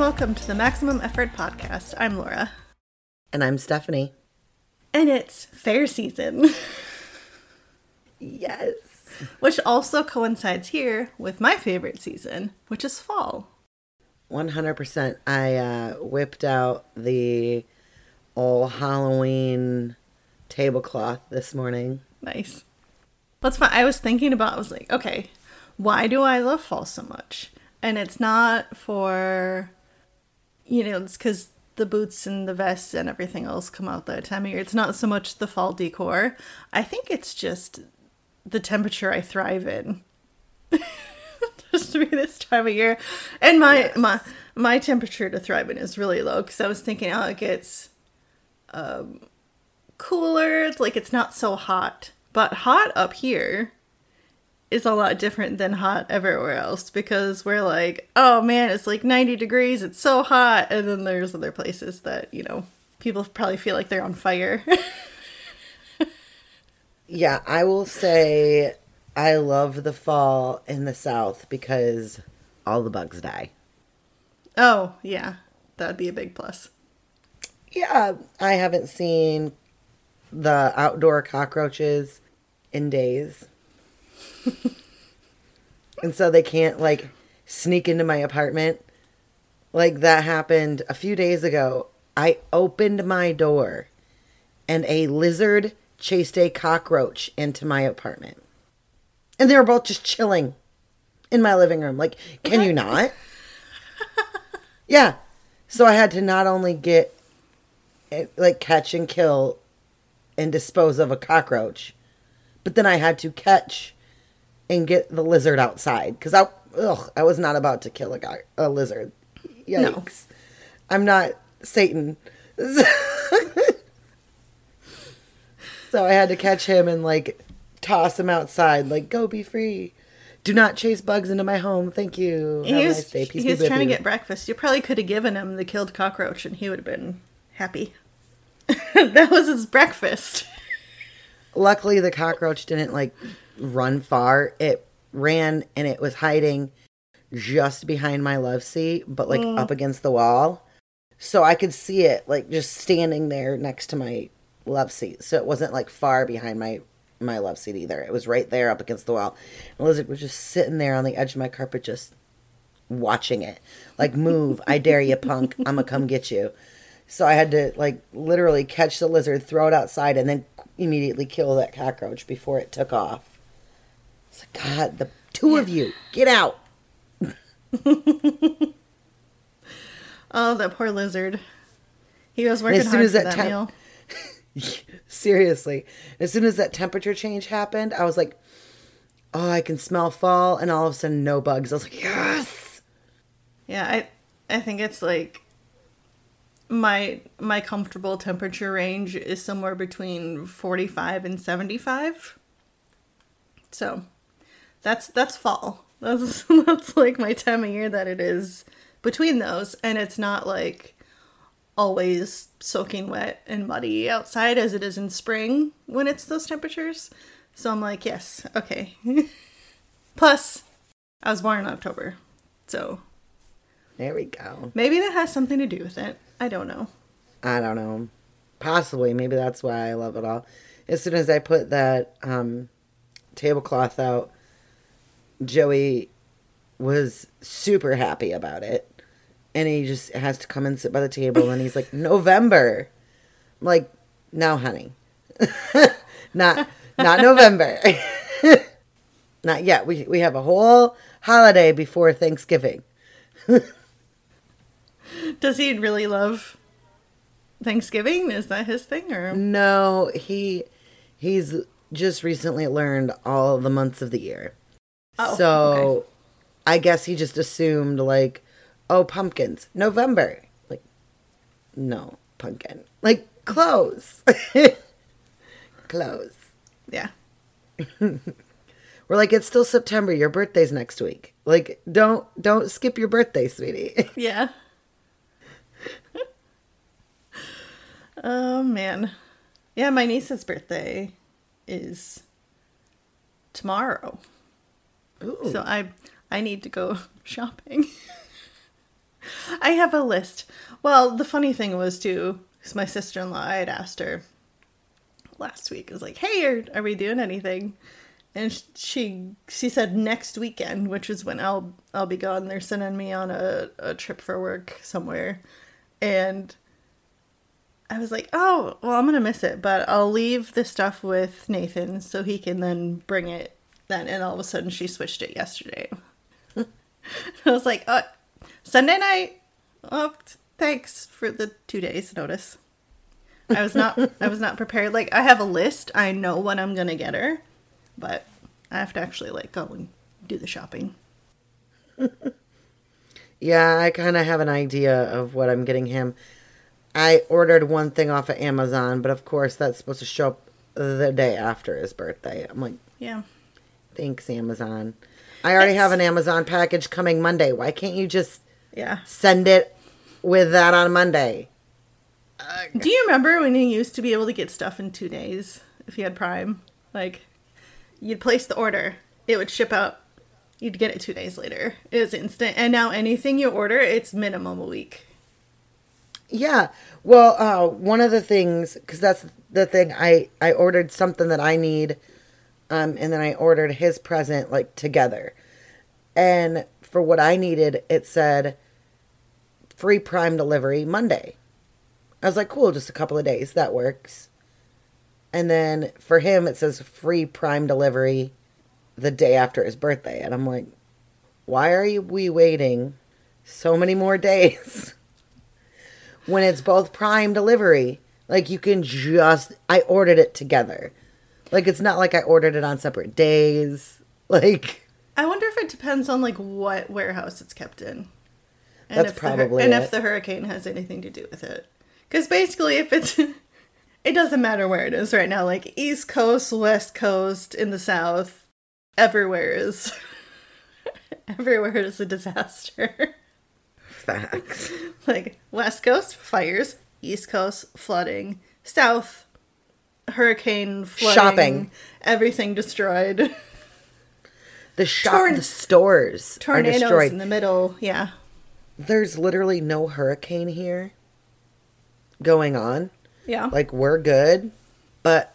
and welcome to the Maximum Effort Podcast. I'm Laura. And I'm Stephanie. And it's fair season. yes. Which also coincides here with my favorite season, which is fall. 100%. I uh, whipped out the old Halloween tablecloth this morning. Nice. That's fun. I was thinking about, I was like, okay, why do I love fall so much? And it's not for, you know, it's because the boots and the vests and everything else come out that time of year. It's not so much the fall decor. I think it's just the temperature I thrive in. just to be this time of year. And my yes. my my temperature to thrive in is really low because I was thinking, oh, it gets um, cooler. It's like it's not so hot, but hot up here is a lot different than hot everywhere else because we're like, oh man, it's like 90 degrees, it's so hot. And then there's other places that, you know, people probably feel like they're on fire. yeah, I will say I love the fall in the south because all the bugs die. Oh, yeah. That'd be a big plus. Yeah, I haven't seen the outdoor cockroaches in days. and so they can't like sneak into my apartment. Like that happened a few days ago. I opened my door and a lizard chased a cockroach into my apartment. And they were both just chilling in my living room. Like, can you not? yeah. So I had to not only get eh, like catch and kill and dispose of a cockroach, but then I had to catch and get the lizard outside because I, ugh, I was not about to kill a guy, a lizard. Yikes! No. I'm not Satan. so I had to catch him and like toss him outside, like go be free. Do not chase bugs into my home. Thank you. He was, nice. Peace he was trying to get breakfast. You probably could have given him the killed cockroach and he would have been happy. that was his breakfast. Luckily, the cockroach didn't like run far. It ran and it was hiding just behind my love seat, but like mm. up against the wall. So I could see it like just standing there next to my love seat. So it wasn't like far behind my my love seat either. It was right there up against the wall. And Lizard was just sitting there on the edge of my carpet just watching it. Like move, I dare you punk. I'm gonna come get you. So I had to like literally catch the lizard, throw it outside and then immediately kill that cockroach before it took off. It's like, God, the two of you, get out. oh, that poor lizard. He was working as soon hard as that, that meal. Seriously. As soon as that temperature change happened, I was like, oh, I can smell fall. And all of a sudden, no bugs. I was like, yes. Yeah, I, I think it's like my my comfortable temperature range is somewhere between 45 and 75 so that's that's fall. That's that's like my time of year that it is between those, and it's not like always soaking wet and muddy outside as it is in spring when it's those temperatures. So I'm like, yes, okay. Plus, I was born in October, so there we go. Maybe that has something to do with it. I don't know. I don't know. Possibly. Maybe that's why I love it all. As soon as I put that um, tablecloth out, Joey was super happy about it. And he just has to come and sit by the table and he's like, November. I'm like, no, honey. not not November. not yet. We we have a whole holiday before Thanksgiving. Does he really love Thanksgiving? Is that his thing or No, he he's just recently learned all the months of the year. Oh, so okay. I guess he just assumed like, oh, pumpkins, November. Like, no, pumpkin. Like clothes. clothes. Yeah. We're like, it's still September. Your birthday's next week. Like, don't don't skip your birthday, sweetie. yeah. oh man. Yeah, my niece's birthday is tomorrow. Ooh. So I I need to go shopping. I have a list. Well, the funny thing was too, because my sister in law, I had asked her last week. I was like, "Hey, are, are we doing anything?" And she she said next weekend, which is when I'll I'll be gone. They're sending me on a, a trip for work somewhere, and I was like, "Oh, well, I'm gonna miss it, but I'll leave the stuff with Nathan so he can then bring it." Then, and all of a sudden, she switched it yesterday. I was like, "Uh, Sunday night. Oh, thanks for the two days notice." I was not I was not prepared. Like I have a list. I know what I'm gonna get her, but I have to actually like go and do the shopping. Yeah, I kind of have an idea of what I'm getting him. I ordered one thing off of Amazon, but of course that's supposed to show up the day after his birthday. I'm like, Yeah. Thanks, Amazon. I already It's- have an Amazon package coming Monday. Why can't you just Yeah. send it with that on Monday? Do you remember when you used to be able to get stuff in two days if you had Prime? Like, you'd place the order, it would ship out, you'd get it two days later. It was instant. And now anything you order, it's minimum a week. Yeah. Well, uh, one of the things, because that's the thing, I, I ordered something that I need, um, and then I ordered his present, like, together. And for what I needed, it said free prime delivery Monday. I was like, cool, just a couple of days. That works. And then for him, it says free prime delivery the day after his birthday. And I'm like, why are we waiting so many more days? when it's both prime delivery. Like you can just I ordered it together. Like it's not like I ordered it on separate days. Like I wonder if it depends on like what warehouse it's kept in. And That's if the probably and it. if the hurricane has anything to do with it. Because basically, if it's it doesn't matter where it is right now. Like East Coast, West Coast, in the South, everywhere is everywhere is a disaster. facts. like West Coast fires, East Coast flooding, South hurricane flooding, Shopping. everything destroyed. The shop Torn- the stores are destroyed. in the middle, yeah. There's literally no hurricane here going on. Yeah. Like we're good, but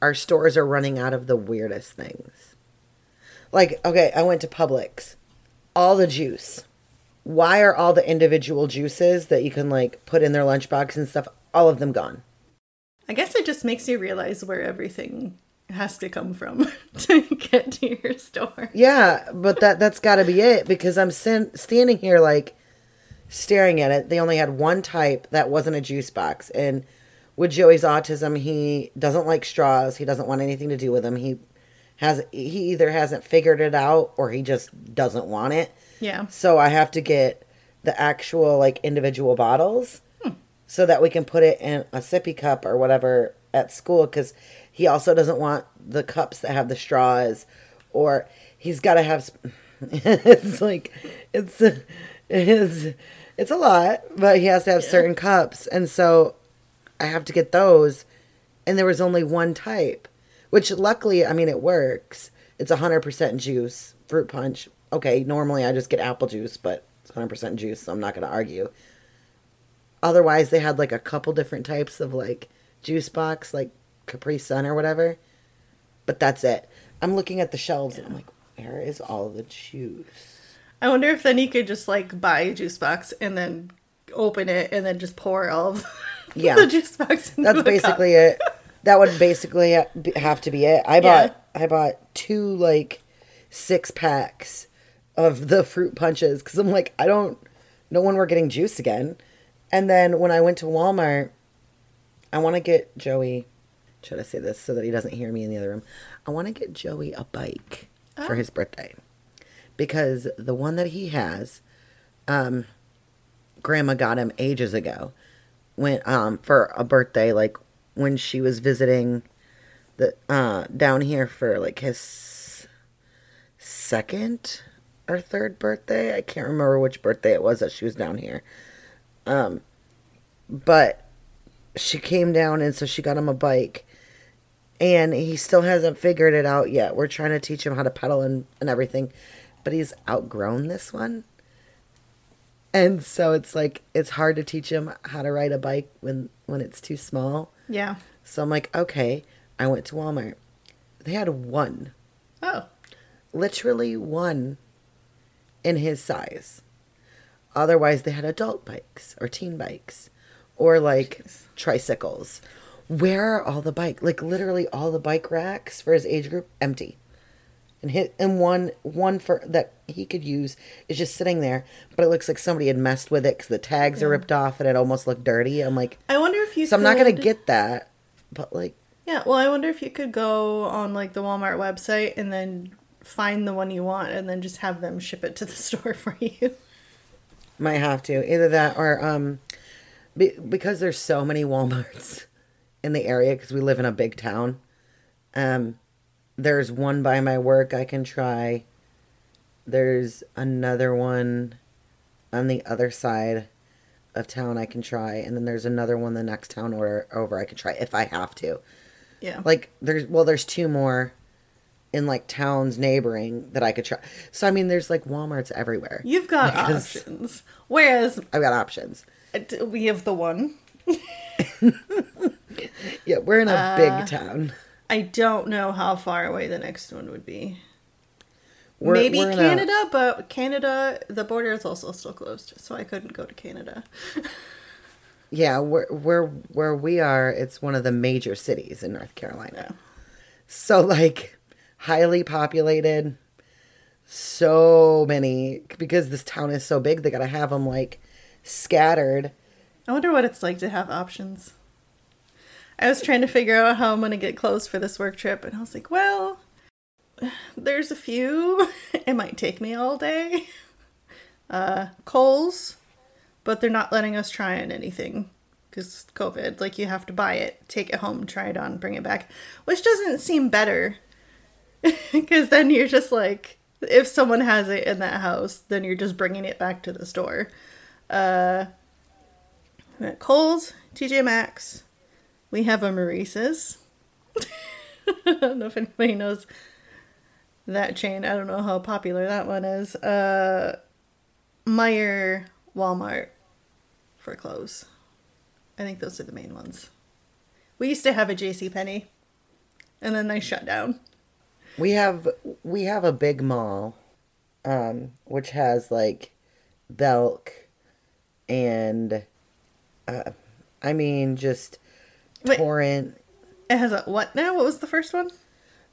our stores are running out of the weirdest things. Like, okay, I went to Publix. All the juice. Why are all the individual juices that you can like put in their lunchbox and stuff, all of them gone? I guess it just makes you realize where everything has to come from to get to your store. Yeah, but that that's got to be it because I'm sin- standing here like staring at it. They only had one type that wasn't a juice box, and with Joey's autism, he doesn't like straws. He doesn't want anything to do with them. He has he either hasn't figured it out or he just doesn't want it. Yeah. So I have to get the actual like individual bottles so that we can put it in a sippy cup or whatever at school because he also doesn't want the cups that have the straws or he's got to have s- it's like it's it's it's a lot but he has to have certain cups. And so I have to get those. And there was only one type which luckily I mean it works. It's 100% juice fruit punch. Okay normally I just get apple juice but it's 100% juice so I'm not going to argue otherwise they had like a couple different types of like juice box like Capri Sun or whatever but that's it I'm looking at the shelves and I'm like where is all the juice I wonder if then you could just like buy a juice box and then open it and then just pour all of Yeah. the juice box into That's basically it. That would basically have to be it. I bought I bought two like six packs of the fruit punches because I'm like I don't know when we're getting juice again. And then when I went to Walmart, I want to get Joey. Should I say this so that he doesn't hear me in the other room? I want to get Joey a bike for Oh. his birthday because the one that he has, um, Grandma got him ages ago when um for a birthday like when she was visiting the uh down here for like his second or third birthday. I can't remember which birthday it was that she was down here. Um but she came down and so she got him a bike and he still hasn't figured it out yet. We're trying to teach him how to pedal and, and everything, but he's outgrown this one. And so it's like it's hard to teach him how to ride a bike when when it's too small. Yeah. So I'm like, okay. I went to Walmart. They had one, Oh. literally one, in his size. Otherwise, they had adult bikes or teen bikes, or like Jeez. tricycles. Where are all the bike? Like literally all the bike racks for his age group empty, and hit and one one for that he could use is just sitting there. But it looks like somebody had messed with it because the tags are ripped off and it almost looked dirty. I'm like, I wonder if you so I'm not gonna get that. But like, Yeah, well, I wonder if you could go on like the Walmart website and then find the one you want and then just have them ship it to the store for you. Might have to either that or um, be, because there's so many WalMarts in the area because we live in a big town. Um, there's one by my work I can try. There's another one on the other side of town I can try, and then there's another one the next town or over I can try if I have to. Yeah. Like there's well, there's two more in like towns neighboring that I could try. So I mean, there's like WalMarts everywhere. You've got Because- options. Whereas I've got options. we have the one. Yeah, we're in a Uh, big town. I don't know how far away the next one would be. We're- Maybe we're in a- Canada, but Canada, the border is also still closed, so I couldn't go to Canada. yeah, where where where we are, it's one of the major cities in North Carolina. Yeah. So like highly populated. So many because this town is so big, they gotta have them like scattered. I wonder what it's like to have options. I was trying to figure out how I'm to get clothes for this work trip, and I was like, well, there's a few. it might take me all day. Uh, Kohl's, but they're not letting us try on anything because COVID. Like, you have to buy it, take it home, try it on, bring it back, which doesn't seem better. Because then you're just like, if someone has it in that house, then you're just bringing it back to the store. Uh, Kohl's, TJ Maxx. We have a Maurice's. I don't know if anybody knows that chain. I don't know how popular that one is. Uh, Meijer, Walmart for clothes. I think those are the main ones. We used to have a J.C. Penney, and then they shut down. We have we have a big mall, um, which has like Belk and uh, I mean just Wait. Torrid It has a what now? What was the first one?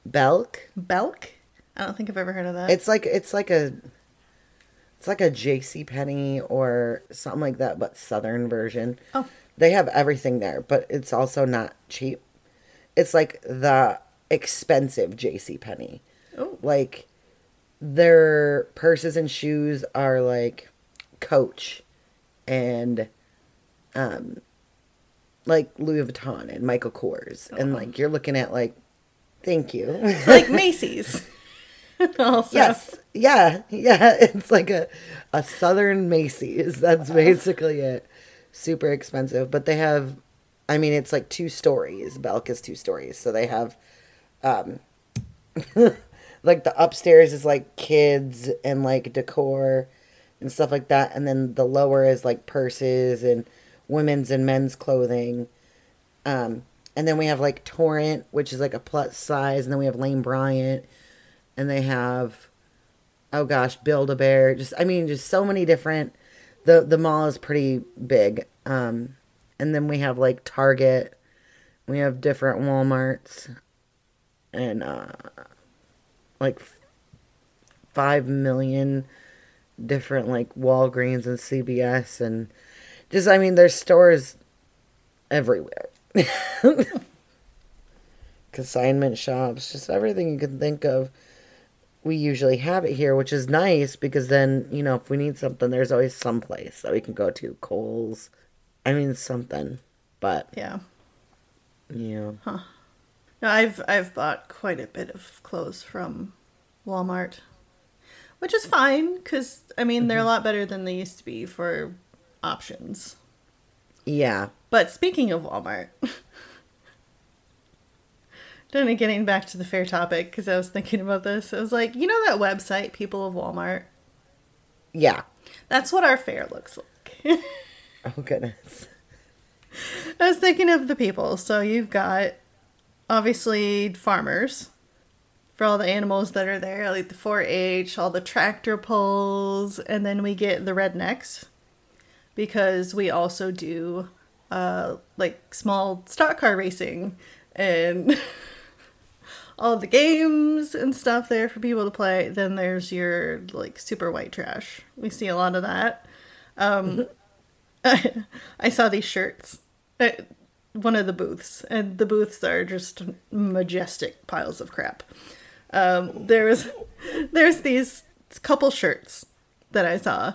Belk. Belk? I don't think I've ever heard of that. It's like it's like a it's like a JC Penney or something like that, but southern version. Oh. They have everything there, but it's also not cheap. It's like the expensive JC Penney. oh, Like their purses and shoes are like Coach and um like Louis Vuitton and Michael Kors. And like you're looking at like thank you. it's like Macy's. also. Yes. Yeah. Yeah. It's like a, a southern Macy's. That's basically it. Super expensive. But they have, I mean, it's like two stories. Belk is two stories. So they have, um, like the upstairs is like kids and like decor and stuff like that. And then the lower is like purses and women's and men's clothing. Um, and then we have like Torrid, which is like a plus size. And then we have Lane Bryant and they have oh gosh build a bear just i mean just so many different the the mall is pretty big um and then we have like target we have different walmarts and uh like f- five million different like walgreens and CVS and just i mean there's stores everywhere consignment shops just everything you can think of we usually have it here, which is nice because then, you know, if we need something, there's always some place that we can go to. Kohl's. I mean, something. But, Yeah. you know. No, I've I've bought quite a bit of clothes from Walmart, which is fine because I mean they're a mm-hmm. lot better than they used to be for options. Yeah. But speaking of Walmart, then getting back to the fair topic because I was thinking about this, I was like, you know that website, People of Walmart. Yeah. That's what our fair looks like. Oh goodness. I was thinking of the people. So you've got obviously farmers for all the animals that are there, like the 4 H, all the tractor pulls, and then we get the rednecks because we also do uh, like small stock car racing and all the games and stuff there for people to play. Then there's your like super white trash. We see a lot of that. Um, I saw these shirts at one of the booths, and the booths are just majestic piles of crap. Um, there was there's these couple shirts that I saw.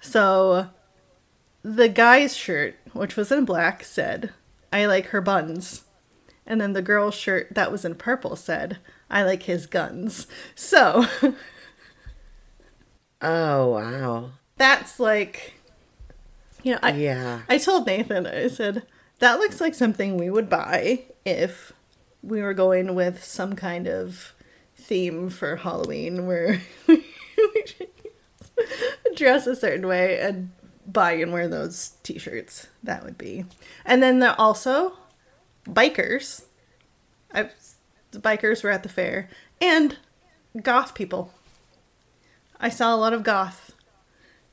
So the guy's shirt, which was in black, said, "I like her buns," and then the girl's shirt that was in purple said, "I like his guns." So Oh wow. that's like, you know, I Yeah. I told Nathan, I said, that looks like something we would buy if we were going with some kind of theme for Halloween where we dress a certain way and buy and wear those t shirts. That would be. And then there also bikers. I, the bikers were at the fair. And goth people. I saw a lot of goth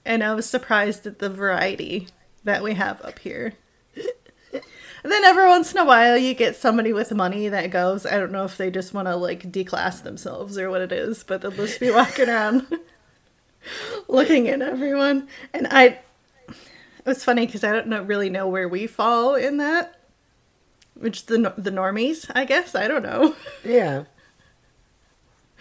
and I was surprised at the variety that we have up here. And then every once in a while, you get somebody with money that goes. I don't know if they just want to like declass themselves or what it is, but they'll just be walking around looking at everyone. And I, it was funny because I don't know, really know where we fall in that. Which the the normies, I guess. I don't know. Yeah.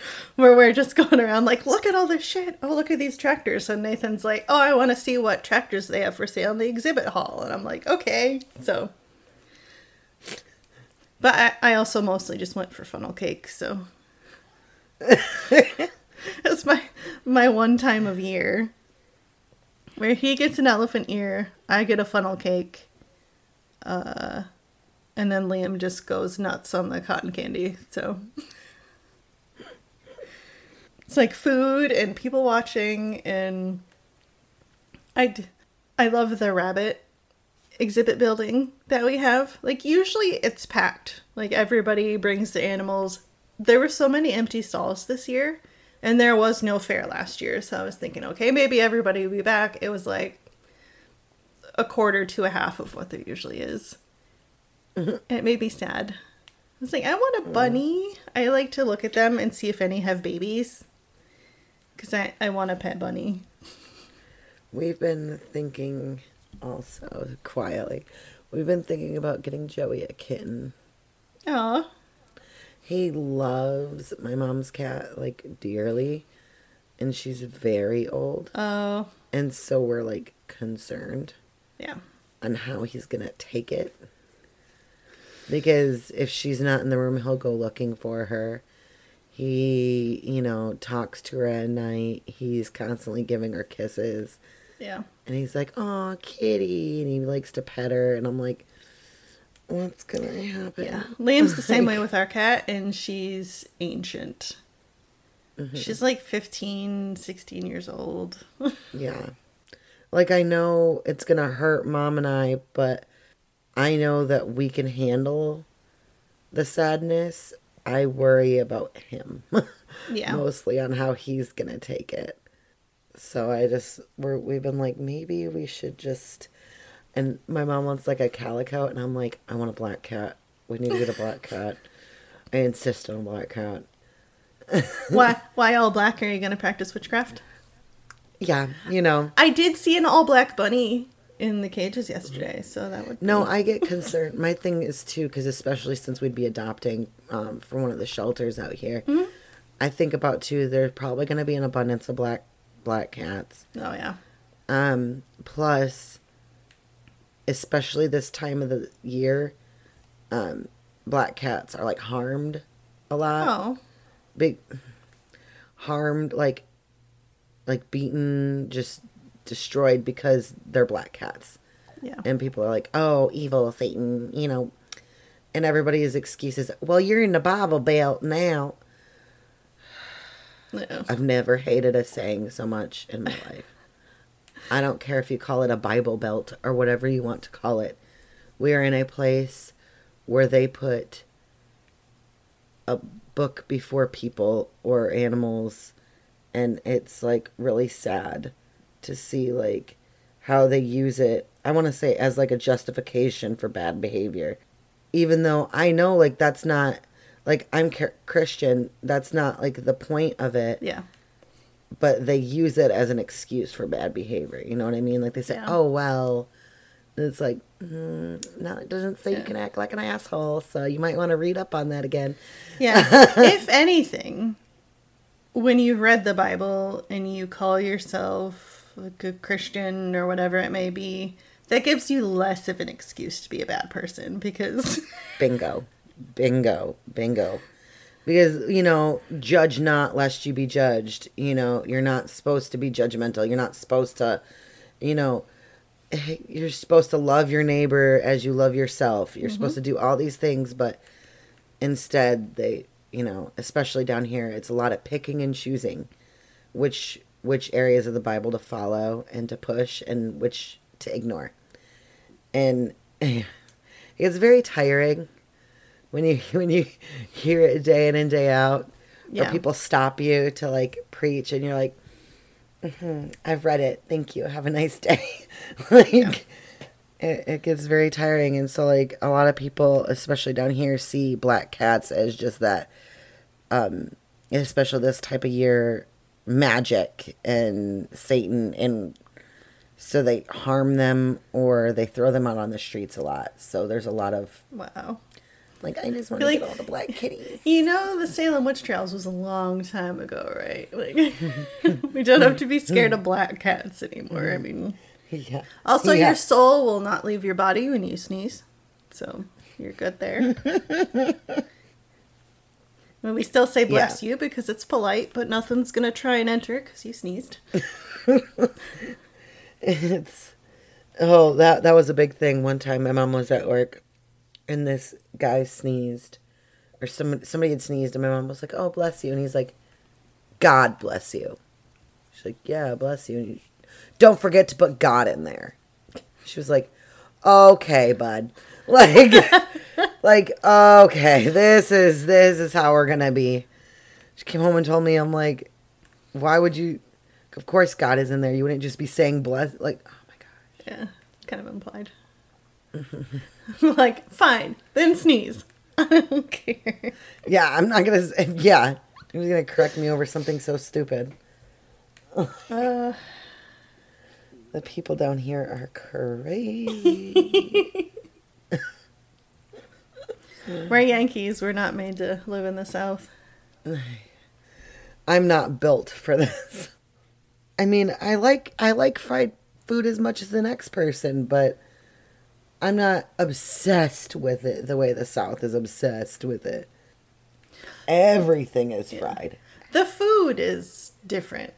where we're just going around like, look at all this shit. Oh, look at these tractors. And Nathan's like, oh, I want to see what tractors they have for sale in the exhibit hall. And I'm like, okay. So, but I, I also mostly just went for funnel cake. So it's my my one time of year where he gets an elephant ear, I get a funnel cake. Uh, and then Liam just goes nuts on the cotton candy. So it's like food and people watching and I I love the rabbit exhibit building that we have like usually it's packed. Like everybody brings the animals. There were so many empty stalls this year and there was no fair last year. So i was thinking okay maybe everybody will be back. It was like a quarter to a half of what there usually is. Mm-hmm. It made me sad. I was like i want a bunny. I like to look at them and see if any have babies because I, I want a pet bunny. We've been thinking also quietly. We've been thinking about getting Joey a kitten. oh He loves my mom's cat like dearly, and she's very old, oh and so we're like concerned yeah on how he's gonna take it. Because if she's not in the room, he'll go looking for her. He, you know, talks to her at night. He's constantly giving her kisses. yeah And he's like, "Oh, kitty," and he likes to pet her. And I'm like, "What's gonna happen?" Yeah. Liam's the same way with our cat, and she's ancient. Mm-hmm. She's like 15, 16 years old. Yeah. Like I know it's gonna hurt mom and I, but I know that we can handle the sadness. I worry about him yeah. mostly on how he's gonna take it. So I just we're we've been like maybe we should just and my mom wants like a calico and I'm like I want a black cat. We need to get a black cat. I insist on a black cat. why, why all black? Are you going to practice witchcraft? Yeah, you know. I did see an all black bunny in the cages yesterday, so that would. No, be- I get concerned. My thing is too, because especially since we'd be adopting um, from one of the shelters out here, I think about too. There's probably going to be an abundance of black black cats. Oh, yeah. Um, plus, especially this time of the year, um, black cats are like harmed a lot. Oh, Big harmed, like like beaten, just destroyed because they're black cats. yeah. and people are like, "Oh, evil Satan," you know, and everybody's excuses. Well, you're in the Bible Belt now. Yeah. I've never hated a saying so much in my life. I don't care if you call it a Bible belt or whatever you want to call it. We are in a place where they put a book before people or animals and it's like really sad to see like how they use it i want to say as like a justification for bad behavior even though i know like that's not like i'm christian that's not like the point of it Yeah. but they use it as an excuse for bad behavior you know what i mean like they say Yeah. oh well it's like mm, no it doesn't say you can act like an asshole so you might want to read up on that again Yeah. if anything, when you've read the Bible and you call yourself a good Christian or whatever it may be, that gives you less of an excuse to be a bad person because Bingo. Bingo. Bingo. Because, you know, judge not lest you be judged. You know, you're not supposed to be judgmental. You're not supposed to, you know, you're supposed to love your neighbor as you love yourself. You're supposed mm-hmm. to do all these things, but instead they, you know, especially down here, it's a lot of picking and choosing which which areas of the Bible to follow and to push and which to ignore. And it's very tiring when you when you hear it day in and day out Yeah. or people stop you to like preach and you're like "Mhm, i've read it. Thank you. Have a nice day. Like it, it gets very tiring. And so like a lot of people especially down here see black cats as just that um especially this type of year magic and satan. And so they harm them or they throw them out on the streets a lot. So there's a lot of wow. Like I just want to Like- get all the black kitties. You know, the Salem Witch Trials was a long time ago, right? Like, we don't have to be scared of black cats anymore. I mean, Yeah. also, Yeah. your soul will not leave your body when you sneeze. So, you're good there. And we still say bless you because it's polite, but nothing's going to try and enter because you sneezed. It's oh that that was a big thing. One time, my mom was at work, and this guy sneezed, or some somebody had sneezed, and my mom was like, "Oh, bless you," and he's like, "God bless you." She's like, "Yeah, bless you." And Don't forget to put God in there. She was like, "Okay, bud." Like, like okay, this is this is how we're gonna be. She came home and told me, I'm like, why would you? Of course, God is in there. You wouldn't just be saying bless. Like, oh my god. Yeah, kind of implied. like, fine, then sneeze. I don't care. Yeah, I'm not gonna. Yeah, he was gonna correct me over something so stupid. Uh, The people down here are crazy. we're Yankees. We're not made to live in the South. I'm not built for this. I mean, I like I like fried food as much as the next person, but I'm not obsessed with it the way the South is obsessed with it. Everything is fried. The food is different.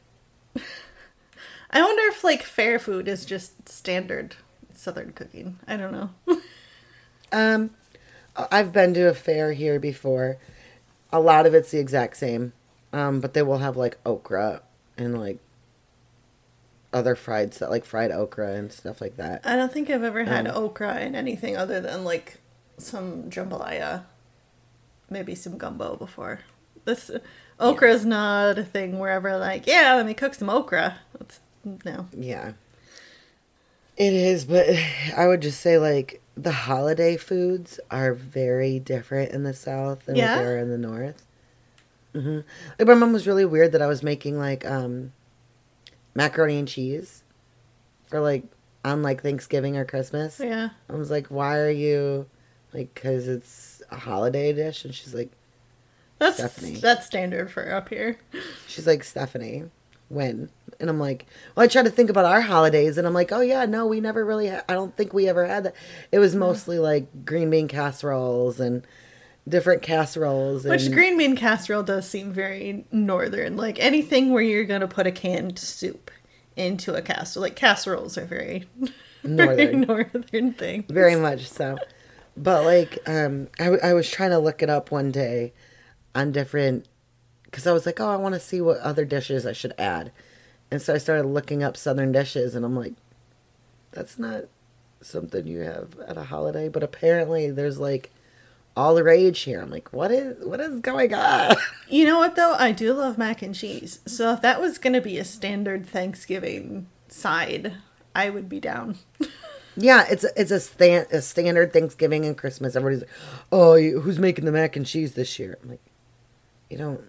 I wonder if like fair food is just standard Southern cooking. I don't know. Um, I've been to a fair here before. A lot of it's the exact same, um, but they will have like okra and like other fried stuff, like fried okra and stuff like that. I don't think I've ever had Um, okra in anything other than like some jambalaya, maybe some gumbo before. This okra is not a thing where ever like, yeah, let me cook some okra. That's, no. Yeah, it is, but I would just say like the holiday foods are very different in the South than Yeah? they are in the North. hmm Like my mom was really weird that I was making like um macaroni and cheese for like on like Thanksgiving or Christmas. Yeah. I was like, why are you like? Because it's a holiday dish, and she's like, That's Stephanie. that's standard for up here. she's like Stephanie, when? And I'm like, well, I try to think about our holidays, and I'm like, oh yeah, no, we never really. Ha- I don't think we ever had that. It was mostly like green bean casseroles and different casseroles. And, Which green bean casserole does seem very northern. Like anything where you're gonna put a canned soup into a casserole. Like casseroles are very very Northern. northern thing. very much so but like um I, w- I was trying to look it up one day on different because i was like oh i want to see what other dishes i should add And so I started looking up Southern dishes, and I'm like, that's not something you have at a holiday. But apparently, there's like all the rage here. I'm like, what is what is going on? You know what though? I do love mac and cheese. So if that was gonna be a standard Thanksgiving side, I would be down. yeah, it's a, it's a, stand, a standard Thanksgiving and Christmas. Everybody's like, oh, who's making the mac and cheese this year? I'm like, you don't.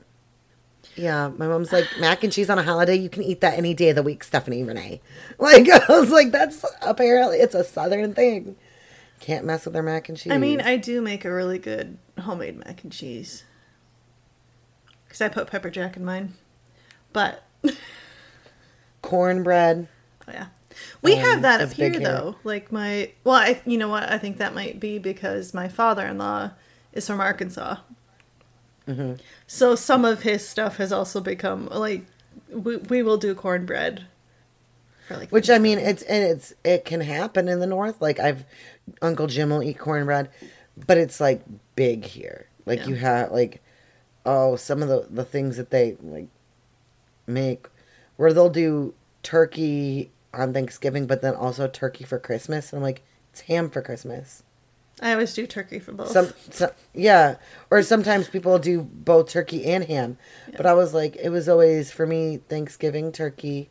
Yeah, my mom's like mac and cheese on a holiday. You can eat that any day of the week, Stephanie Renee. Like I was like, that's apparently it's a southern thing. Can't mess with their mac and cheese. I mean, I do make a really good homemade mac and cheese. Because I put pepper jack in mine. But, oh cornbread. yeah. We have that up here, though. Like, my. Well, I, you know what? I think that might be because my father in law is from Arkansas. Mm-hmm. So some of his stuff has also become, like, we, we will do cornbread. Like, Which I mean, it's and it's it can happen in the north. Like I've Uncle Jim will eat cornbread, but it's like big here. Like Yeah. you have like oh some of the the things that they like make where they'll do turkey on Thanksgiving, but then also turkey for Christmas. And I'm like, it's ham for Christmas. I always do turkey for both. Some, some yeah, or sometimes people do both turkey and ham. But I was like, it was always for me Thanksgiving turkey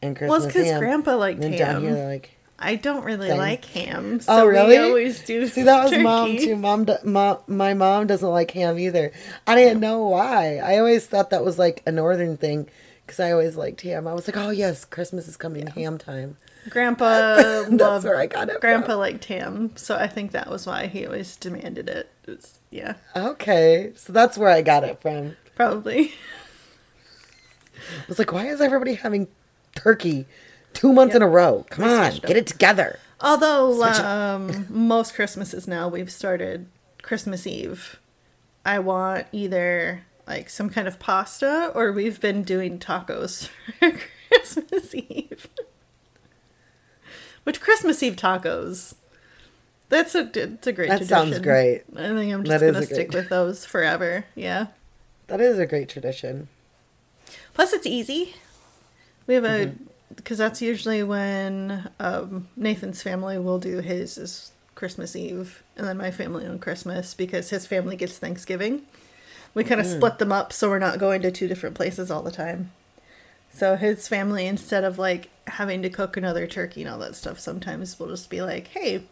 and Christmas. well, it's because. Grandpa liked and then down here like. I don't really Same. like ham. Oh, so Oh really? We always do. See, that was mom too. Mom, do, mom, my mom doesn't like ham either. I didn't know why. I always thought that was like a northern thing because I always liked ham. I was like, oh yes, Christmas is coming, ham time. Grandpa That's loved. where I got it Grandpa from. liked ham, so I think that was why he always demanded it. It was- yeah, Okay, so that's where I got it from. probably. I was like, why is everybody having turkey two months in a row? Come We on, get up. it together. Although um, most Christmases now we've started Christmas Eve. I want either like some kind of pasta or we've been doing tacos for Christmas Eve. Which Christmas Eve tacos? That's a it's a great That tradition. sounds great. I think I'm just gonna stick great- with those forever. Yeah. That is a great tradition. Plus, it's easy. We have a Mm-hmm. Because that's usually when um, Nathan's family will do his is Christmas Eve, and then my family on Christmas because his family gets Thanksgiving. We kind of Mm. split them up so we're not going to two different places all the time. So his family, instead of like having to cook another turkey and all that stuff, sometimes we'll just be like, "Hey,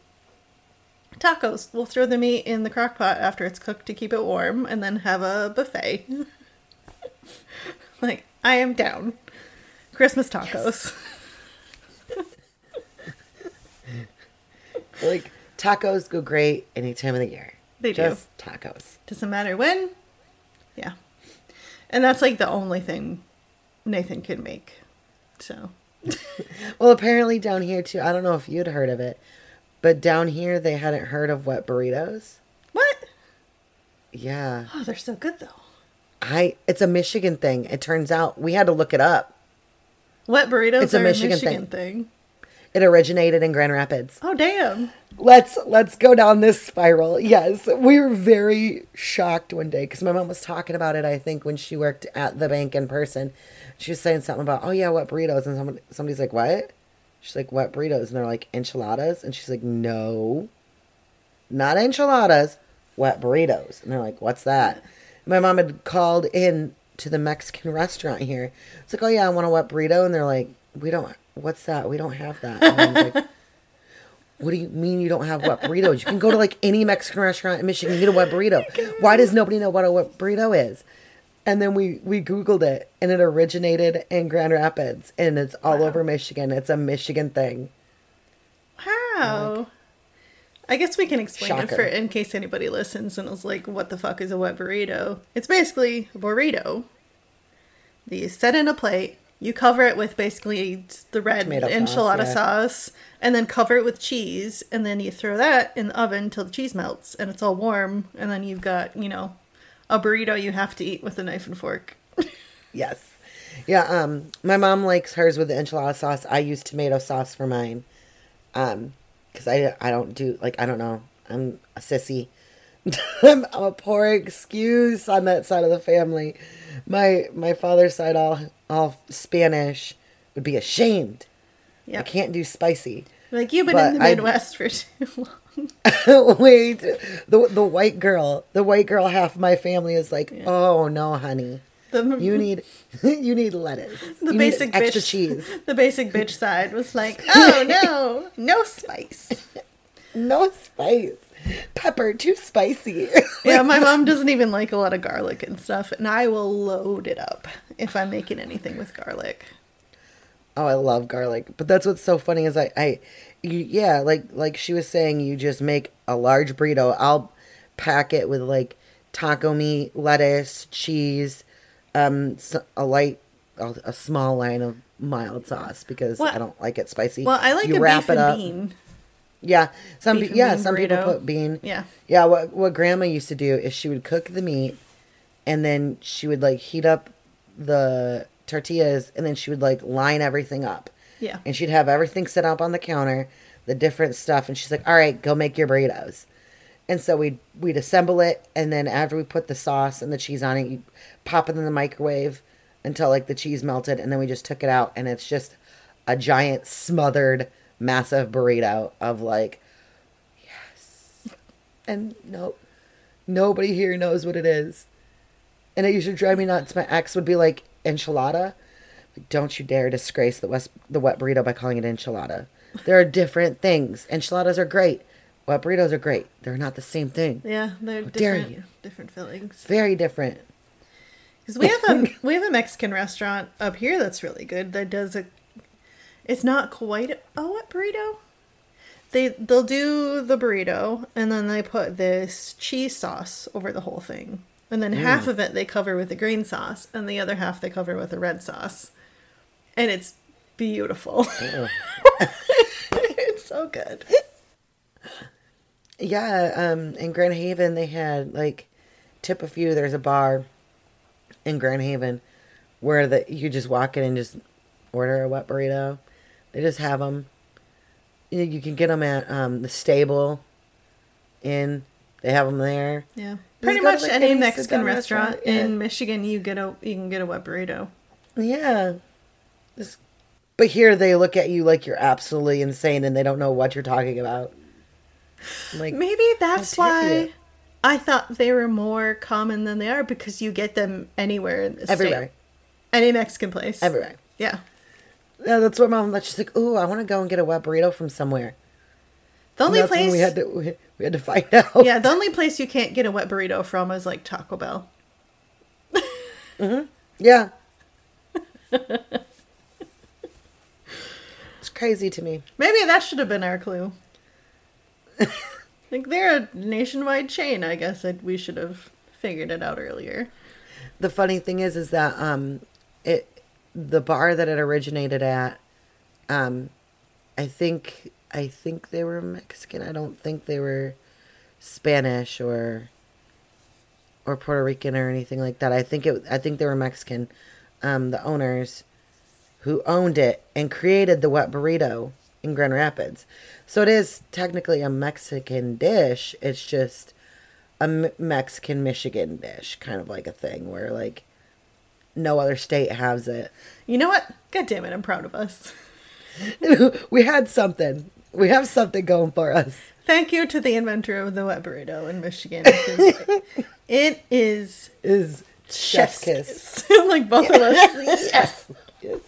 tacos! We'll throw the meat in the crock pot after it's cooked to keep it warm, and then have a buffet." like I am down. Christmas tacos. Like tacos go great any time of the year. They do. Tacos. Doesn't matter when. Yeah. And that's like the only thing Nathan can make. So Well, apparently down here too. I don't know if you'd heard of it, but down here they hadn't heard of wet burritos. what? Yeah, Oh, they're so good though. I. It's a Michigan thing. It turns out we had to look it up. Wet burritos It's a are Michigan a Michigan thing. It originated in Grand Rapids. Oh damn. Let's let's go down this spiral. Yes, we were very shocked one day because my mom was talking about it. I think when she worked at the bank in person, she was saying something about oh yeah, wet burritos, and somebody somebody's like what? She's like wet burritos, and they're like enchiladas, and she's like no, not enchiladas, wet burritos, and they're like what's that? My mom had called in to the Mexican restaurant here. It's like oh yeah, I want a wet burrito, and they're like we don't. What's that? We don't have that. And I was like, what do you mean you don't have wet burritos? You can go to like any Mexican restaurant in Michigan and get a wet burrito. Why does nobody know what a wet burrito is? And then we we googled it and it originated in Grand Rapids and it's all over Michigan. It's a Michigan thing. Wow. I guess we can explain it for in case anybody listens and is like, "What the fuck is a wet burrito?" It's basically a burrito that you set in a plate. You cover it with basically the red Tomato sauce, enchilada yeah. sauce, and then cover it with cheese, and then you throw that in the oven till the cheese melts and it's all warm, and then you've got you know a burrito you have to eat with a knife and fork. Yes. Yeah, um my mom likes hers with the enchilada sauce. I use tomato sauce for mine. Um cuz I I don't do like I don't know. I'm a sissy. I'm, a poor excuse on that side of the family. My my father's side all all Spanish would be ashamed. Yeah, I can't do spicy. Like you've been But in the I- Midwest for too long. Wait, the the white girl, the white girl half of my family is like, oh no, honey, The, you need you need lettuce. the You basic extra bitch cheese. The basic bitch side was like, oh no, no spice. No spice. Pepper too spicy. Yeah, my mom doesn't even like a lot of garlic and stuff, and I will load it up if I'm making anything with garlic. Oh, I love garlic. But that's what's so funny is I, I, you, yeah, like like she was saying, you just make a large burrito. I'll pack it with like taco meat, lettuce, cheese, um, a light, a, a small line of mild sauce because Well- I don't like it spicy. Well, I like you a wrap beef it and up. bean. Yeah, some pe- yeah, some people put bean. Yeah. Yeah, what what grandma used to do is she would cook the meat and then she would like heat up the tortillas and then she would like line everything up. Yeah. And she'd have everything set up on the counter, the different stuff, and she's like, "All right, go make your burritos." And so we'd we'd assemble it, and then after we put the sauce and the cheese on it, you pop it in the microwave until like the cheese melted, and then we just took it out, and it's just a giant smothered, massive burrito of like, yes, and no, nobody here knows what it is, and it used to drive me nuts. My ex would be like enchilada. Don't you dare disgrace the west the wet burrito by calling it enchilada. There are different things. Enchiladas are great. Wet burritos are great. They're not the same thing. Yeah, they're dare different, different fillings. Very different. Because we have a we have a Mexican restaurant up here that's really good that does a. It's not quite a what burrito. They they'll do the burrito and then they put this cheese sauce over the whole thing, and then mm. half of it they cover with the green sauce, and the other half they cover with the red sauce, and it's beautiful. Oh. it's so good. Yeah, um, in Grand Haven they had like tip a few. There's a bar in Grand Haven where the you just walk in and just order a wet burrito. They just have them. You, you can get them at um, the stable. In they have them there. Yeah, pretty much like, any Mexican restaurant, restaurant, yeah. in Michigan, you get a you can get a wet burrito. Yeah. Just- but here they look at you like you're absolutely insane and they don't know what you're talking about. Like, Maybe that's why. I thought they were more common than they are because you get them anywhere in the everywhere. state. Any Mexican place. Everywhere. Yeah. Yeah, that's what mom. She's like, "Ooh, I want to go and get a wet burrito from somewhere." The only place we had to we, we had to find out. Yeah, the only place you can't get a wet burrito from is like Taco Bell. Mm-hmm. yeah. it's crazy to me. Maybe that should have been our clue. like they're a nationwide chain, I guess that we should have figured it out earlier. The funny thing is, is that um, it the bar that it originated at, um, I think I think they were Mexican. I don't think they were Spanish or or Puerto Rican or anything like that. I think it. I think they were Mexican. Um, the owners who owned it and created the wet burrito in Grand Rapids. So it is technically a Mexican dish. It's just a M- Mexican Michigan dish, kind of like a thing where like no other state has it. You know what? God damn it, I'm proud of us. we had something. We have something going for us. Thank you to the inventor of the wet burrito in Michigan. it is Is chef's kiss. kiss. like both of us. yes. Yes.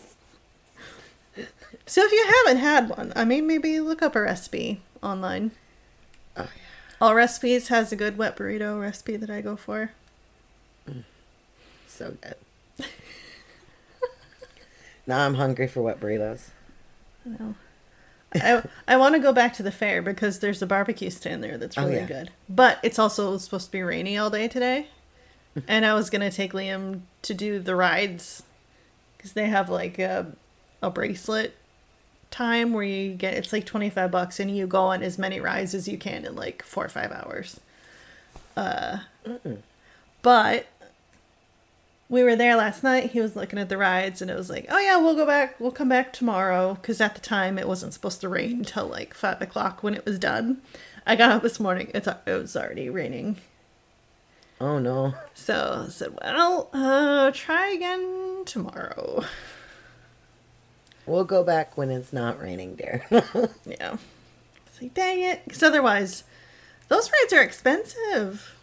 So if you haven't had one, I mean, maybe look up a recipe online. Oh, yeah. Allrecipes has a good wet burrito recipe that I go for. Mm. So good. now I'm hungry for wet burritos. No. I I want to go back to the fair because there's a barbecue stand there that's Oh, really yeah. good. But it's also supposed to be rainy all day today, and I was gonna take Liam to do the rides because they have like a a bracelet time where you get it's like twenty five bucks and you go on as many rides as you can in like four or five hours. Uh, but we were there last night. He was looking at the rides, and it was like, "Oh yeah, we'll go back. We'll come back tomorrow." Because at the time, it wasn't supposed to rain until like five o'clock when it was done. I got up this morning. It's it was already raining. Oh no. So I said, well, uh, try again tomorrow. We'll go back when it's not raining, dear. Yeah. It's like, dang it. Because otherwise, those rides are expensive.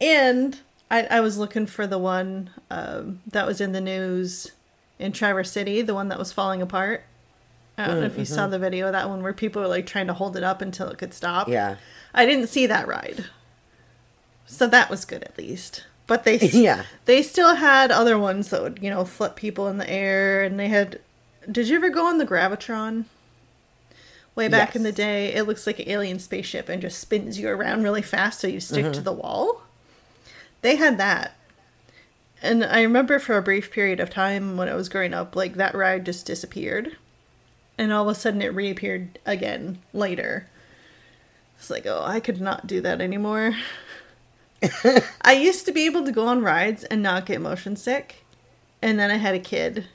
And I, I was looking for the one um, that was in the news in Traverse City, the one that was falling apart. I don't know if you saw the video of that one where people were like trying to hold it up until it could stop. yeah. I didn't see that ride. So that was good at least. But they Yeah. they still had other ones that would, you know, flip people in the air and they had Did you ever go on the Gravitron? Way back in the day, it looks like an alien spaceship and just spins you around really fast so you stick to mm-hmm. the wall. They had that. And I remember for a brief period of time when I was growing up, like that ride just disappeared. And all of a sudden it reappeared again later. It's like, oh, I could not do that anymore. I used to be able to go on rides and not get motion sick. And then I had a kid.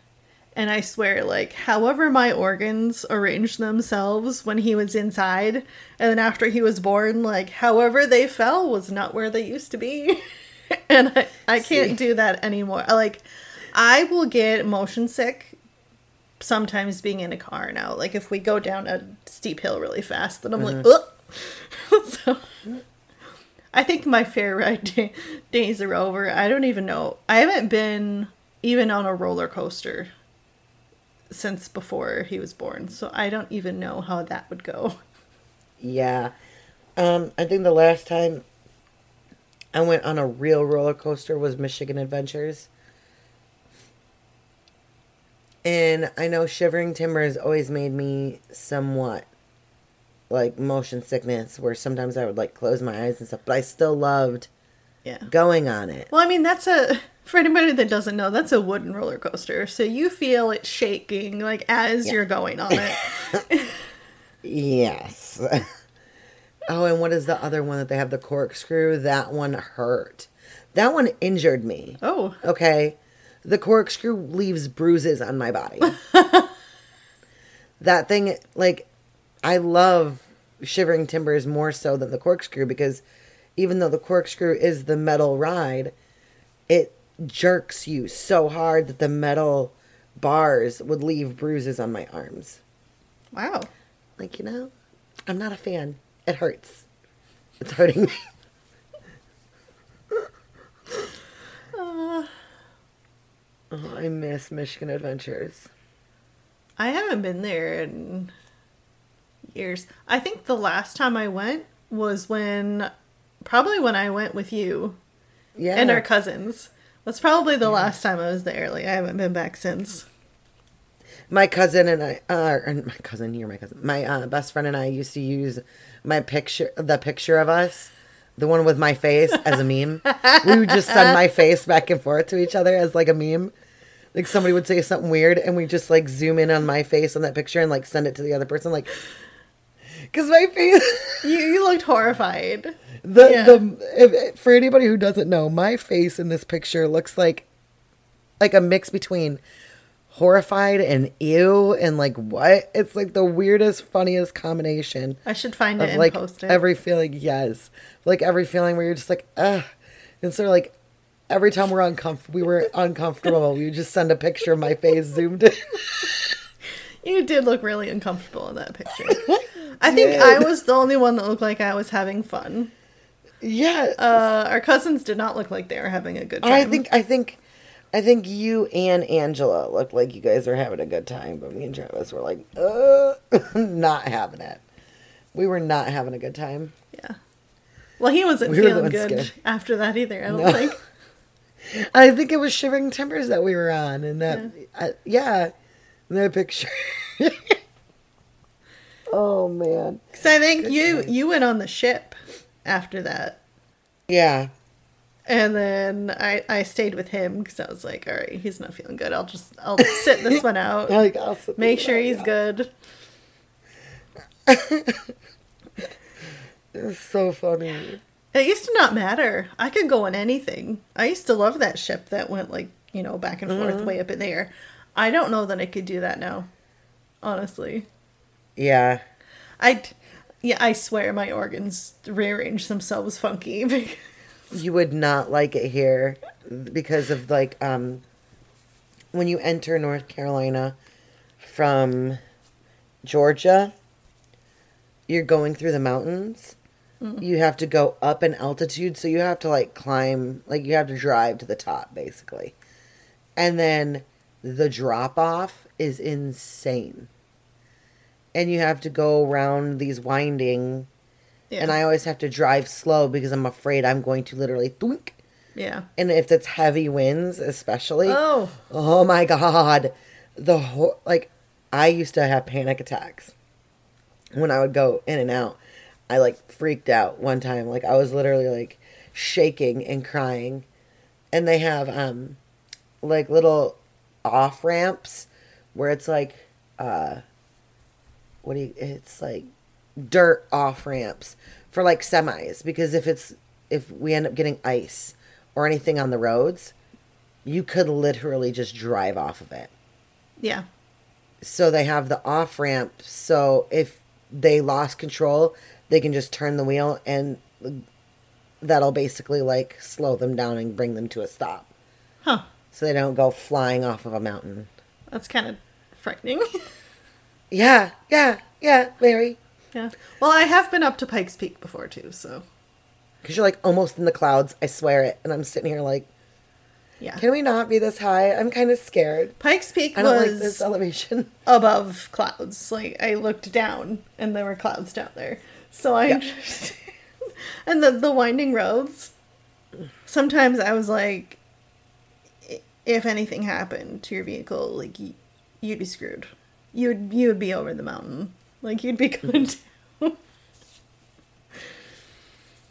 And I swear, like, however my organs arranged themselves when he was inside, and then after he was born, like, however they fell was not where they used to be. and I, I can't See. do that anymore. Like, I will get motion sick sometimes being in a car now. Like, if we go down a steep hill really fast, then I'm like, mm-hmm. ugh. so. I think my fair ride day- days are over. I don't even know. I haven't been even on a roller coaster since before he was born, so I don't even know how that would go. Yeah. Um, I think the last time I went on a real roller coaster was Michigan Adventures. And I know Shivering Timbers always made me somewhat like motion sickness where sometimes I would like close my eyes and stuff, but I still loved Yeah. going on it. Well, I mean, that's a for anybody that doesn't know, that's a wooden roller coaster. So you feel it shaking like as Yeah. you're going on it. Yes. oh, and what is the other one that they have the corkscrew? That one hurt. That one injured me. oh, Okay. The corkscrew leaves bruises on my body. that thing, like, I love Shivering Timbers more so than the corkscrew because even though the corkscrew is the metal ride, it jerks you so hard that the metal bars would leave bruises on my arms. wow. Like, you know, I'm not a fan. It hurts. It's hurting me. Uh, Oh, I miss Michigan Adventures. I haven't been there in years. I think the last time I went was when probably when I went with you Yeah. and our cousins. That's probably the last time I was there. Like I haven't been back since. my cousin and I, uh, and my cousin, you're my cousin. My uh, best friend and I used to use my picture, the picture of us, the one with my face as a meme. we would just send my face back and forth to each other as like a meme. Like somebody would say something weird, and we just like zoom in on my face on that picture and like send it to the other person, like, because my face. You you looked horrified. The Yeah. the if, for anybody who doesn't know, my face in this picture looks like like a mix between horrified and ew and like what? It's like the weirdest, funniest combination I should find it and like post it. every feeling. Yes, like every feeling where you're just like ugh, and so like every time we're uncomfortable, we were uncomfortable. we would just send a picture of my face zoomed in. You did look really uncomfortable in that picture. I think I was the only one that looked like I was having fun. yeah, Uh, our cousins did not look like they were having a good time. I think I think I think you and Angela looked like you guys were having a good time, but me and Travis were like, uh, not having it. We were not having a good time. Yeah. Well, he wasn't We feeling good scared. after that either. I don't No. think. I think it was Shivering Timbers that we were on, and that yeah, yeah that picture. oh man, Because I think Good you time. you went on the ship after that, yeah, and then I I stayed with him because I was like, all right, he's not feeling good. I'll just I'll sit this one out. like Make sure he's that. good. It's so funny. It used to not matter. I could go on anything. I used to love that ship that went like, you know, back and forth Mm-hmm. way up in the air. I don't know that I could do that now. Honestly. Yeah, I yeah, I swear my organs rearrange themselves funky. you would not like it here because of like um when you enter North Carolina from Georgia, you're going through the mountains. You have to go up in altitude, so you have to like climb, like you have to drive to the top basically. And then the drop off is insane. And you have to go around these winding Yeah. and I always have to drive slow because I'm afraid I'm going to literally thwink. yeah. And if it's heavy winds, especially, Oh. oh my god, the whole like I used to have panic attacks when I would go in and out. I like freaked out one time, like I was literally like shaking and crying. And they have um like little off ramps where it's like uh what do you it's like dirt off ramps for like semis because if it's if we end up getting ice or anything on the roads you could literally just drive off of it Yeah. so they have the off ramp so if they lost control they can just turn the wheel and that'll basically like slow them down and bring them to a stop Huh. so they don't go flying off of a mountain That's kind of frightening. yeah yeah yeah very yeah. Well, I have been up to Pikes Peak before too, so because you're like almost in the clouds i swear it and i'm sitting here like yeah. can we not be this high i'm kind of scared Pikes Peak i don't was like this elevation above clouds. Like I looked down and there were clouds down there. So I understand. and the the winding roads. Sometimes I was like if anything happened to your vehicle, like you'd be screwed. You would you would be over the mountain. Like you'd be going down.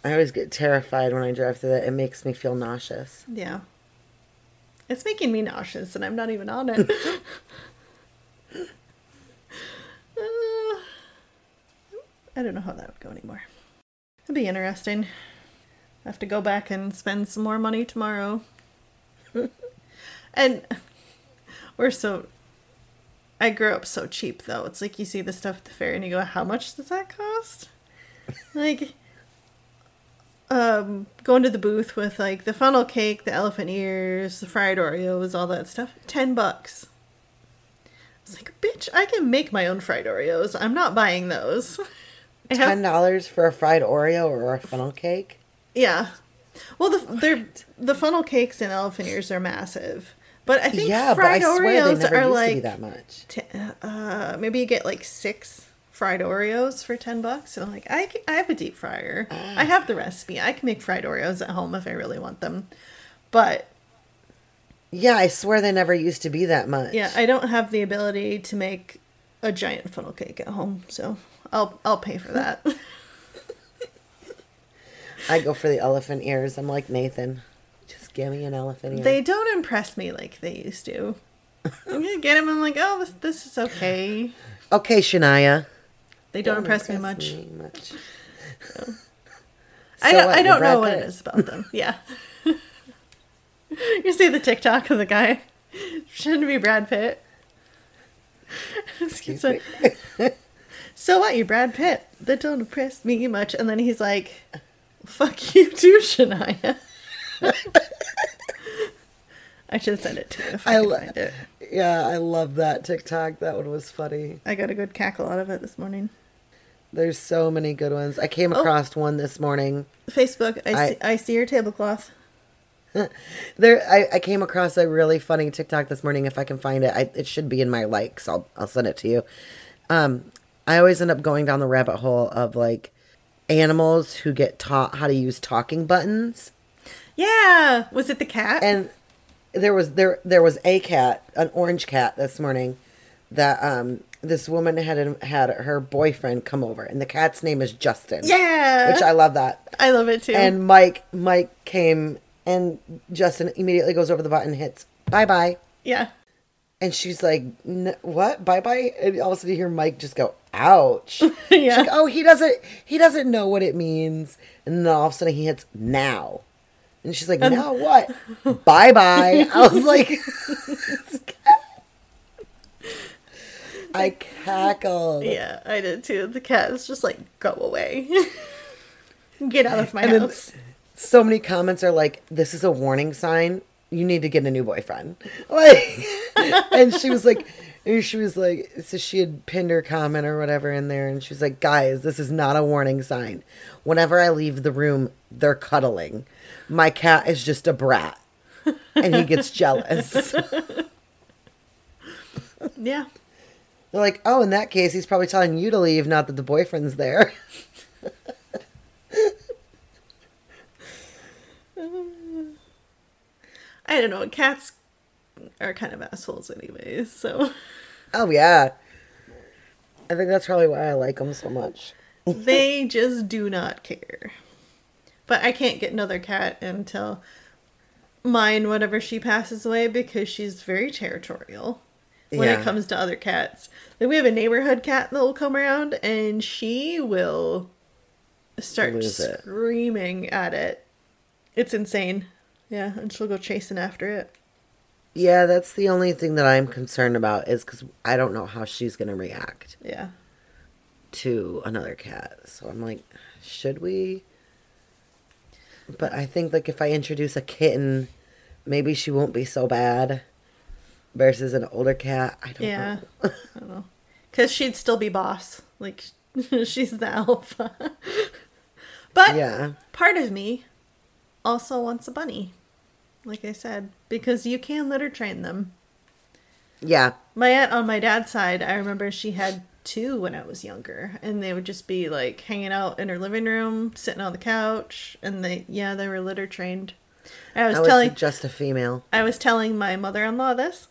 i always get terrified when i drive through that it makes me feel nauseous yeah. It's making me nauseous and I'm not even on it. Uh, I don't know how that would go anymore. It'd be interesting. I have to go back and spend some more money tomorrow. and we're so. I grew up so cheap though. It's like you see the stuff at the fair and you go, how much does that cost? like, um, going to the booth with like the funnel cake, the elephant ears, the fried Oreos, all that stuff. Ten bucks. I was like, bitch, I can make my own fried Oreos. I'm not buying those. Ten dollars for a fried Oreo or a funnel cake. yeah. Well, the they're, the funnel cakes and elephant ears are massive, but I think Yeah, fried swear they Oreos never are used like to be that much. t- uh, maybe you get like six fried Oreos for ten bucks. And I'm like, I I have a deep fryer. Ah. I have the recipe. I can make fried Oreos at home if I really want them. But Yeah, I swear they never used to be that much. yeah, I don't have the ability to make a giant funnel cake at home, so I'll I'll pay for that. I go for the elephant ears. I'm like Nathan. Just give me an elephant ear. they don't impress me like they used to. I'm get them. I'm like, oh, this this is okay. okay, Shania. They don't impress, me much. me much. I So don't, what, I don't know what it is about them. Yeah. you see the TikTok of the guy pretending to be Brad Pitt. Excuse So- me. so what, you Brad Pitt? That don't impress me much. And then he's like, fuck you too, Shania. I should send it to you if I, I lo- find it. Yeah, I love that TikTok. That one was funny. I got a good cackle out of it this morning. There's so many good ones. I Oh. came across one this morning. Facebook, I, I- see, I see your tablecloth. There, I, I came across a really funny TikTok this morning. If I can find it, I, it should be in my likes. I'll I'll send it to you. Um, I always end up going down the rabbit hole of like animals who get taught how to use talking buttons. Yeah. Was it the cat? and there was there there was a cat, an orange cat, this morning that um this woman had had her boyfriend come over, and the cat's name is Justin. yeah. which I love that. I love it too. And Mike Mike came, and Justin immediately goes over the button, hits bye bye, yeah. and she's like, "N- "What bye bye?" And all of a sudden you hear Mike just go, "Ouch." Yeah. Like, oh, he doesn't he doesn't know what it means, and then all of a sudden he hits now. And she's like, now what? bye bye. I was like, I cackled. Yeah, I did too. The cat is just like, go away. Get out of my And house. so many comments are like, "This is a warning sign. You need to get a new boyfriend." Like, and she was like, she was like, so she had pinned her comment or whatever in there, and she was like, "Guys, this is not a warning sign. Whenever I leave the room, they're cuddling. My cat is just a brat, and he gets jealous." Yeah. They're like, "Oh, in that case, he's probably telling you to leave, not that the boyfriend's there." I don't know. Cats are kind of assholes, anyways. So Oh yeah. I think that's probably why I like them so much. they just do not care. But I can't get another cat until mine, whenever she passes away, because she's very territorial when Yeah. it comes to other cats. Then we have a neighborhood cat that will come around, and she will start Lose it. screaming at it. It's insane. Yeah, and she'll go chasing after it. Yeah, that's the only thing that I'm concerned about is because I don't know how she's gonna react Yeah. to another cat. So I'm like, should we? But I think like if I introduce a kitten, maybe she won't be so bad. Versus an older cat, I don't Yeah. know. I don't know. Because she'd still be boss. Like, she's the alpha. but Yeah, part of me also wants a bunny. Like I said, because you can litter train them. yeah, My aunt on my dad's side, I remember she had two when I was younger, and they would just be like hanging out in her living room, sitting on the couch, and they, yeah, they were litter trained. I was I would telling, suggest a female. I was telling my mother-in-law this.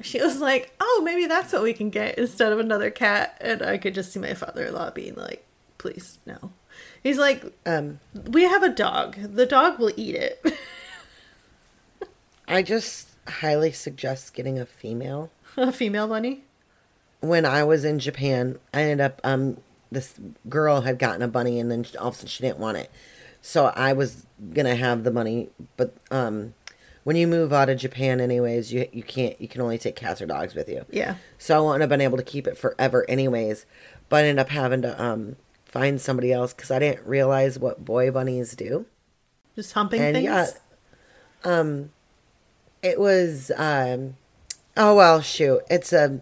She was like, "Oh, maybe that's what we can get instead of another cat." And I could just see my father-in-law being like, "Please, no." He's like, Um, "We have a dog. The dog will eat it." I just highly suggest getting a female. a female bunny. when I was in Japan, I ended up um this girl had gotten a bunny and then all of a sudden she didn't want it. So I was gonna have the bunny, but um when you move out of Japan anyways, you you can't you can only take cats or dogs with you. Yeah. So I wouldn't have been able to keep it forever anyways. But I ended up having to um find somebody else because I didn't realize what boy bunnies do. Just humping And things. yeah, um, it was um, oh well, shoot, it's a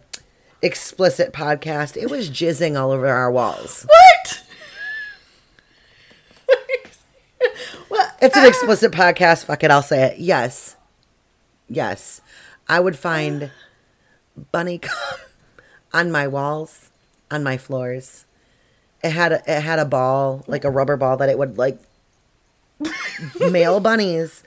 explicit podcast. It was jizzing all over our walls. What? well, It's an explicit podcast. Fuck it, I'll say it. Yes, yes, I would find bunny cum on my walls, on my floors. It had a, it had a ball, like a rubber ball that it would like male bunnies.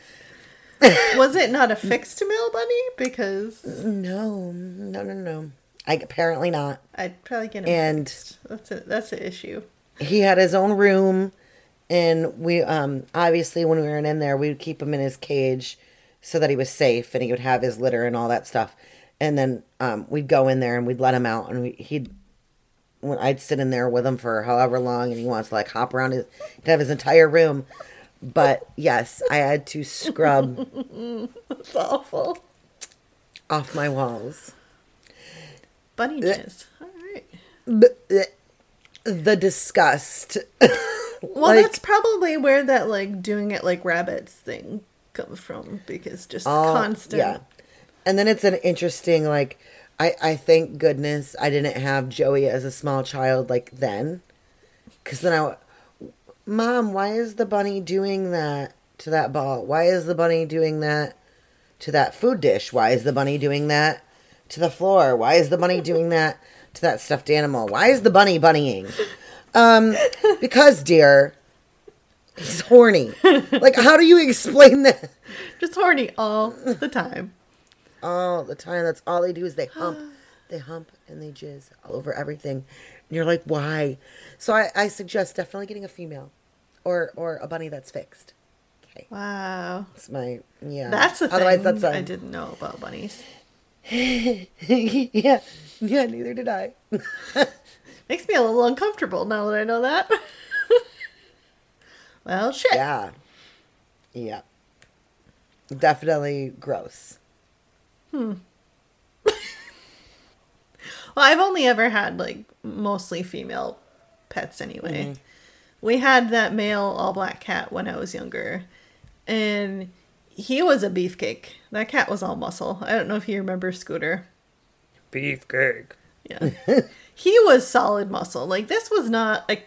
Was it not affixed to male bunny? Because No, no, no, no. I apparently not. I'd probably get him And- fixed. That's a that's an issue. He had his own room, and we um obviously when we weren't in there, we would keep him in his cage so that he was safe and he would have his litter and all that stuff. And then um we'd go in there and we'd let him out, and we, he'd when I'd sit in there with him for however long, and he wants to like hop around his he'd have his entire room. But yes, I had to scrub It's awful. off my walls. Bunny jizz. All right. The disgust. Well, Like- that's probably where that like doing it like rabbits thing comes from because just Oh, constant. Yeah. And then it's an interesting like I I thank goodness I didn't have Joey as a small child like then cuz then I Mom, why is the bunny doing that to that ball? Why is the bunny doing that to that food dish? Why is the bunny doing that to the floor? Why is the bunny doing that to that stuffed animal? Why is the bunny bunnying? Um because dear he's horny. Like how do you explain that? Just horny all the time. all the time. That's all they do is they hump, they hump, and they jizz all over everything. And you're like, why? So I, I suggest definitely getting a female, or or a bunny that's fixed. Okay, Wow. that's my yeah. That's a Otherwise, thing that's a I didn't know about bunnies. yeah, yeah. Neither did I. Makes me a little uncomfortable now that I know that. well, shit. yeah, yeah. Definitely gross. Hmm. Well, I've only ever had like mostly female pets anyway. we had that male all black cat when I was younger, and he was a beefcake. That cat was all muscle. I don't know if you remember Scooter. Beefcake. Yeah. he was solid muscle. Like this was not a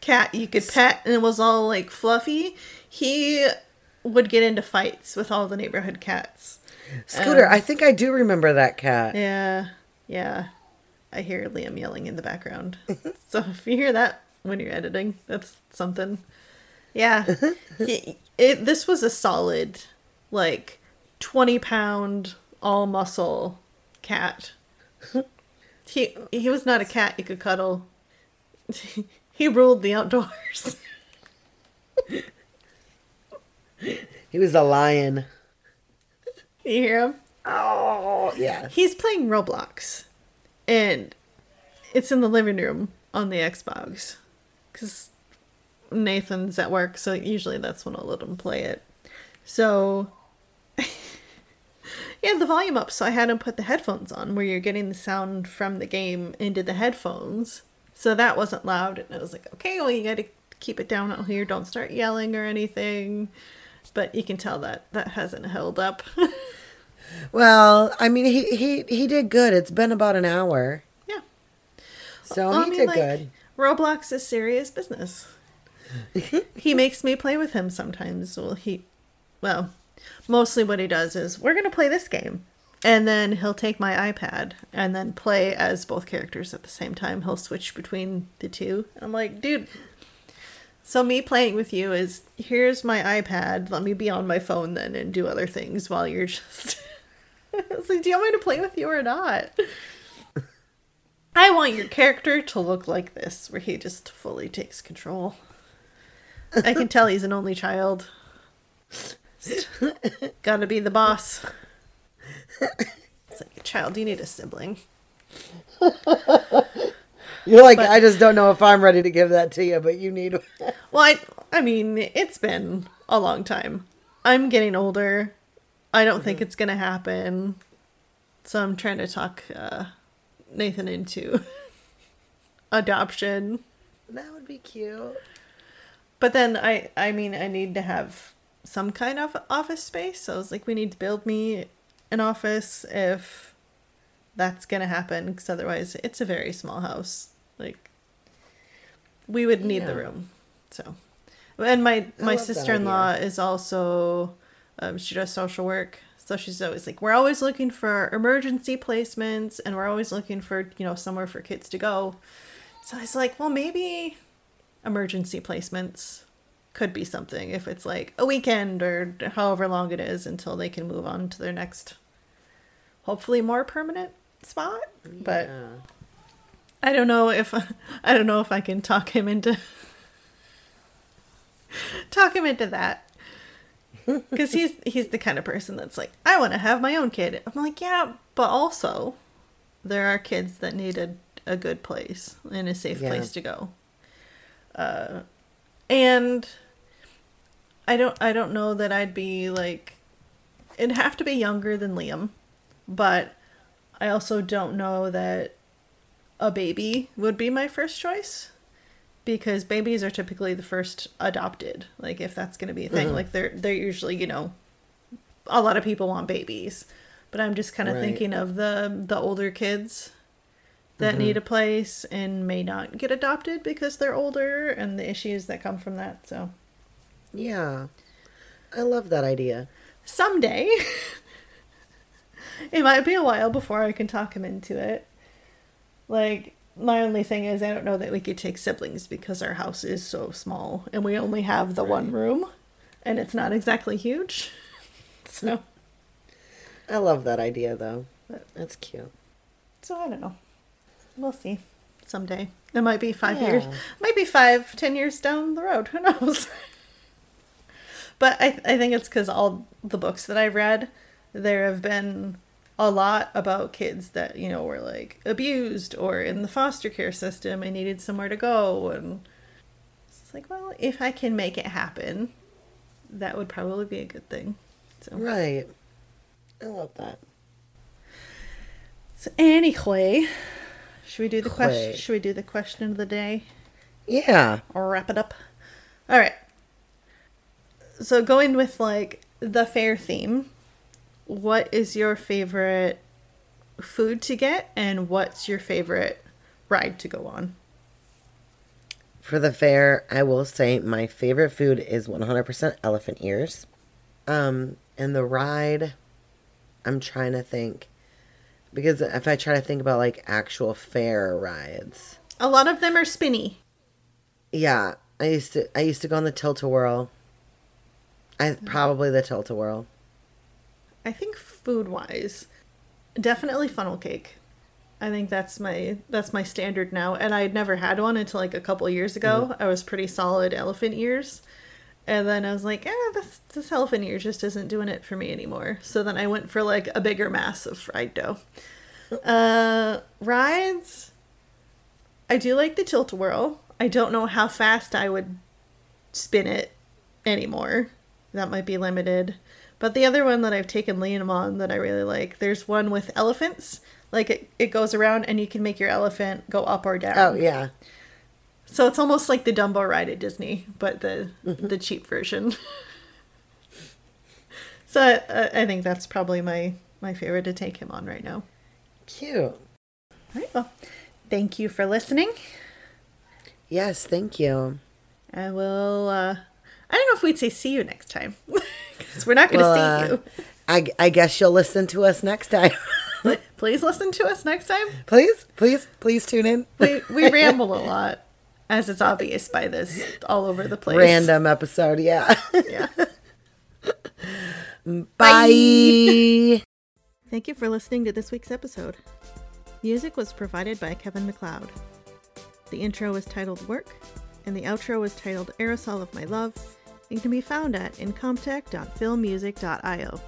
cat you could pet and it was all like fluffy. He would get into fights with all the neighborhood cats. Scooter, Um, I think I do remember that cat. Yeah. Yeah. I hear Liam yelling in the background. so if you hear that when you're editing, that's something. Yeah. he, it, this was a solid, like, 20 pound, all muscle cat. He, he was not a cat you could cuddle. he ruled the outdoors. He was a lion. you hear him? Oh, yeah. He's playing Roblox, and it's in the living room on the Xbox, because Nathan's at work, so usually that's when I'll let him play it. So, yeah, the volume up, so I had him put the headphones on, where you're getting the sound from the game into the headphones. So that wasn't loud, and I was like, okay, well, you gotta keep it down out here. Don't start yelling or anything. But you can tell that that hasn't held up. Well, I mean, he, he, he did good. It's been about an hour. yeah. So Well, he did good. Roblox is serious business. he makes me play with him sometimes. Well, he, well, mostly what he does is we're gonna play this game, and then he'll take my iPad and then play as both characters at the same time. He'll switch between the two. I'm like, dude. So me playing with you is here's my iPad. Let me be on my phone then and do other things while you're just. it's like, do you want me to play with you or not? I want your character to look like this, where he just fully takes control. I can tell he's an only child. Gotta be the boss. It's like, a child, you need a sibling. You're like, but- I just don't know if I'm ready to give that to you, but you need. Well, I, I mean, it's been a long time. I'm getting older. I don't think it's gonna happen. So I'm trying to talk uh, Nathan into adoption. that would be cute. But then I I mean I need to have some kind of office space. So I was like, we need to build me an office if that's gonna happen, because otherwise it's a very small house. Like we would need the room. So and my I my sister in law is also um, she does social work. So she's always like, we're always looking for emergency placements, and we're always looking for you know somewhere for kids to go. So I was like, well, maybe emergency placements could be something if it's like a weekend or however long it is until they can move on to their next, hopefully more permanent spot. But I don't know if I don't know if I can talk him into talk him into that. Cuz he's he's the kind of person that's like, I want to have my own kid. I'm like, yeah, but also there are kids that need a, a good place and a safe Yeah. place to go. Uh and I don't I don't know that I'd be like it'd have to be younger than Liam, but I also don't know that a baby would be my first choice because babies are typically the first adopted like if that's going to be a thing. Mm-hmm. Like they're they're usually you know a lot of people want babies. But i'm just kind of Right. thinking of the the older kids that mm-hmm. need a place and may not get adopted because they're older and the issues that come from that so. Yeah. I love that idea. someday. It might be a while before i can talk him into it. Like my only thing is i don't know that we could take siblings because our house is so small and we only have the one room and it's not exactly huge. So I love that idea, though. That's cute. so i don't know. We'll see. Someday. It might be five years might be five ten years down the road. Who knows? But i, I think it's because all the books that i've read there have been a lot about kids that you know were like abused or in the foster care system and needed somewhere to go and it's like well if i can make it happen that would probably be a good thing so Right. I love that. So anyway, should we do the question? Should we do the question of the day? Yeah. wrap it up. All right. So going with like the fair theme, what is your favorite food to get and what's your favorite ride to go on? For the fair, I will say my favorite food is 100% elephant ears. Um, and the ride, I'm trying to think. Because if I try to think about like actual fair rides, A lot of them are spinny. yeah, I used to I used to go on the tilt a whirl. I probably the tilt a whirl. I think food wise, definitely funnel cake. I think that's my that's my standard now, and I had never had one until like a couple years ago. I was pretty solid elephant ears, and then I was like, eh, this this elephant ear just isn't doing it for me anymore. So then I went for like a bigger mass of fried dough. Uh, rides. I do like the tilt whirl. I don't know how fast I would spin it anymore. That might be limited. But the other one that I've taken Liam on that I really like, there's one with elephants. Like it, it goes around and you can make your elephant go up or down. Oh yeah. So it's almost like the Dumbo ride at Disney, but the the cheap version. so I, I think that's probably my my favorite to take him on right now. Cute. All right. Well, thank you for listening. Yes, thank you. I will. Uh, I don't know if we'd say see you next time because we're not going to Well, see uh, you. I, I guess you'll listen to us next time. Please listen to us next time. please, please, please tune in. We we ramble a lot, as it's obvious by this all over the place. Random episode, yeah. Yeah. Bye. Thank you for listening to this week's episode. Music was provided by Kevin MacLeod. The intro was titled Work, and the outro was titled Aerosol of My Love, and can be found at incompetech.filmmusic.io.